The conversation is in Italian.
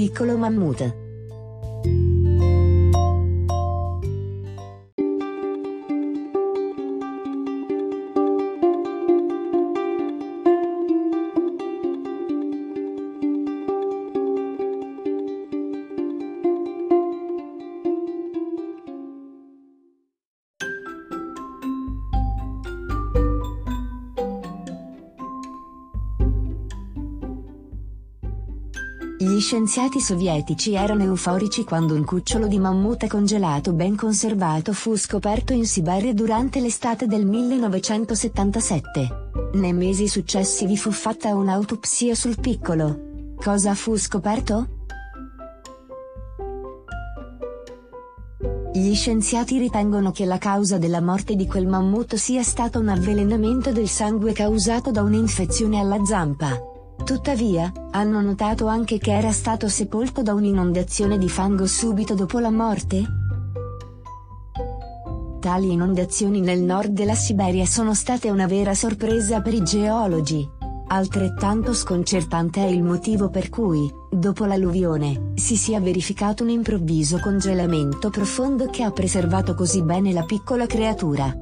piccolo mammut. Gli scienziati sovietici erano euforici quando un cucciolo di mammut congelato ben conservato fu scoperto in Siberia durante l'estate del 1977. Nei mesi successivi fu fatta un'autopsia sul piccolo. Cosa fu scoperto? Gli scienziati ritengono che la causa della morte di quel mammut sia stato un avvelenamento del sangue causato da un'infezione alla zampa. Tuttavia, hanno notato anche che era stato sepolto da un'inondazione di fango subito dopo la morte? Tali inondazioni nel nord della Siberia sono state una vera sorpresa per i geologi. Altrettanto sconcertante è il motivo per cui, dopo l'alluvione, si sia verificato un improvviso congelamento profondo che ha preservato così bene la piccola creatura.